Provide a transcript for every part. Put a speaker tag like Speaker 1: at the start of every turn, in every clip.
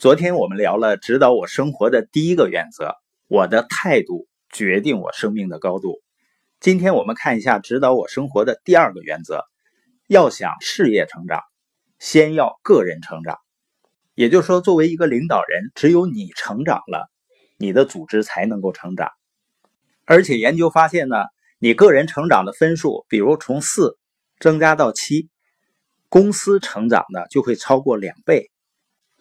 Speaker 1: 昨天我们聊了指导我生活的第一个原则，我的态度决定我生命的高度。今天我们看一下指导我生活的第二个原则，要想事业成长，先要个人成长。也就是说，作为一个领导人，只有你成长了，你的组织才能够成长。而且研究发现呢，你个人成长的分数，比如从四增加到七，公司成长呢就会超过两倍。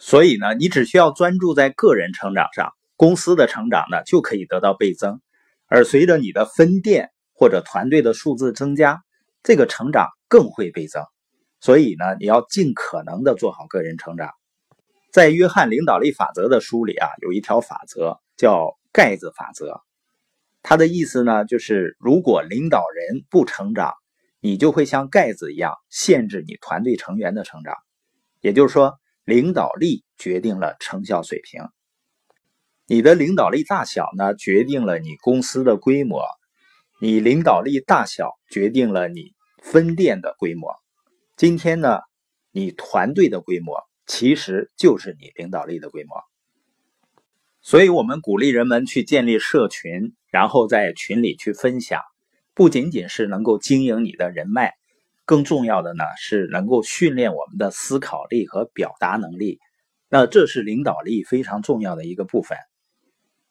Speaker 1: 所以呢，你只需要专注在个人成长上，公司的成长呢就可以得到倍增。而随着你的分店或者团队的数字增加，这个成长更会倍增。所以呢，你要尽可能的做好个人成长。在约翰领导力法则的书里啊，有一条法则叫盖子法则。它的意思呢，就是如果领导人不成长，你就会像盖子一样限制你团队成员的成长。也就是说。领导力决定了成效水平，你的领导力大小呢，决定了你公司的规模；你领导力大小决定了你分店的规模。今天呢，你团队的规模其实就是你领导力的规模。所以，我们鼓励人们去建立社群，然后在群里去分享，不仅仅是能够经营你的人脉。更重要的呢是能够训练我们的思考力和表达能力，那这是领导力非常重要的一个部分。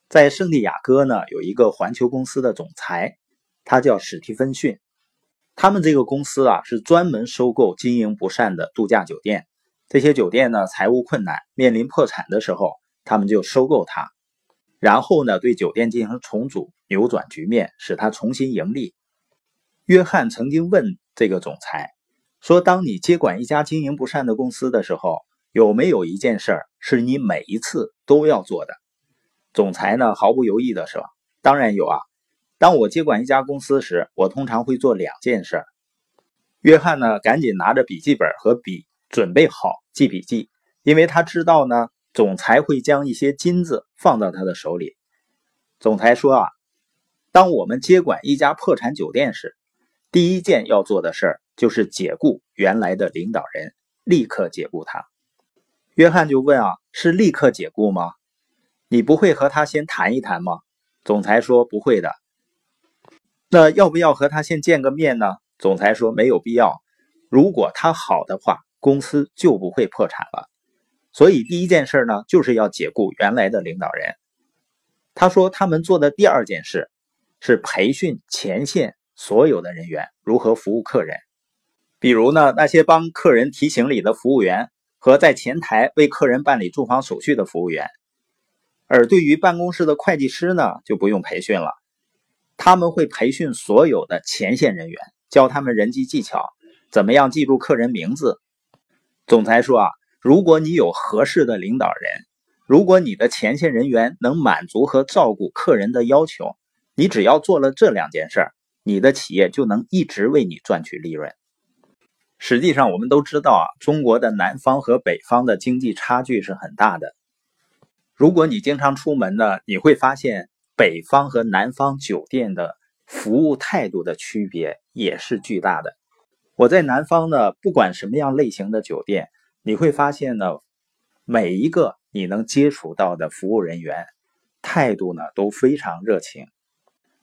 Speaker 1: 在圣地亚哥呢有一个环球公司的总裁，他叫史蒂芬逊。他们这个公司啊是专门收购经营不善的度假酒店，这些酒店呢财务困难，面临破产的时候，他们就收购它，然后呢对酒店进行重组，扭转局面，使它重新盈利。约翰曾经问。这个总裁说：“当你接管一家经营不善的公司的时候，有没有一件事儿是你每一次都要做的？”总裁呢毫不犹豫地说：“当然有啊！当我接管一家公司时，我通常会做两件事。”约翰呢赶紧拿着笔记本和笔准备好记笔记，因为他知道呢总裁会将一些金子放到他的手里。总裁说：“啊，当我们接管一家破产酒店时。”第一件要做的事儿就是解雇原来的领导人，立刻解雇他。约翰就问啊，是立刻解雇吗？你不会和他先谈一谈吗？总裁说不会的。那要不要和他先见个面呢？总裁说没有必要。如果他好的话，公司就不会破产了。所以第一件事呢，就是要解雇原来的领导人。他说他们做的第二件事是培训前线。所有的人员如何服务客人？比如呢，那些帮客人提行李的服务员和在前台为客人办理住房手续的服务员。而对于办公室的会计师呢，就不用培训了，他们会培训所有的前线人员，教他们人际技巧，怎么样记住客人名字。总裁说啊，如果你有合适的领导人，如果你的前线人员能满足和照顾客人的要求，你只要做了这两件事儿。你的企业就能一直为你赚取利润。实际上，我们都知道啊，中国的南方和北方的经济差距是很大的。如果你经常出门呢，你会发现北方和南方酒店的服务态度的区别也是巨大的。我在南方呢，不管什么样类型的酒店，你会发现呢，每一个你能接触到的服务人员态度呢都非常热情。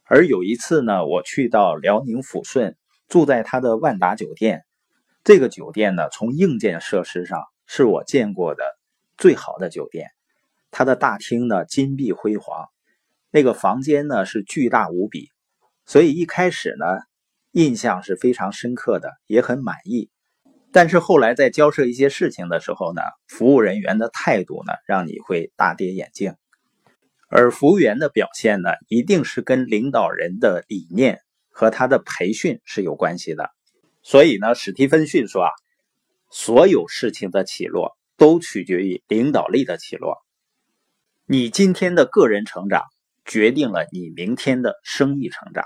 Speaker 1: 而有一次呢，我去到辽宁抚顺，住在他的万达酒店。这个酒店呢，从硬件设施上是我见过的最好的酒店。它的大厅呢，金碧辉煌，那个房间呢是巨大无比，所以一开始呢，印象是非常深刻的，也很满意。但是后来在交涉一些事情的时候呢，服务人员的态度呢，让你会大跌眼镜。而服务员的表现呢，一定是跟领导人的理念和他的培训是有关系的。所以呢，史蒂芬逊说啊，所有事情的起落都取决于领导力的起落。你今天的个人成长，决定了你明天的生意成长。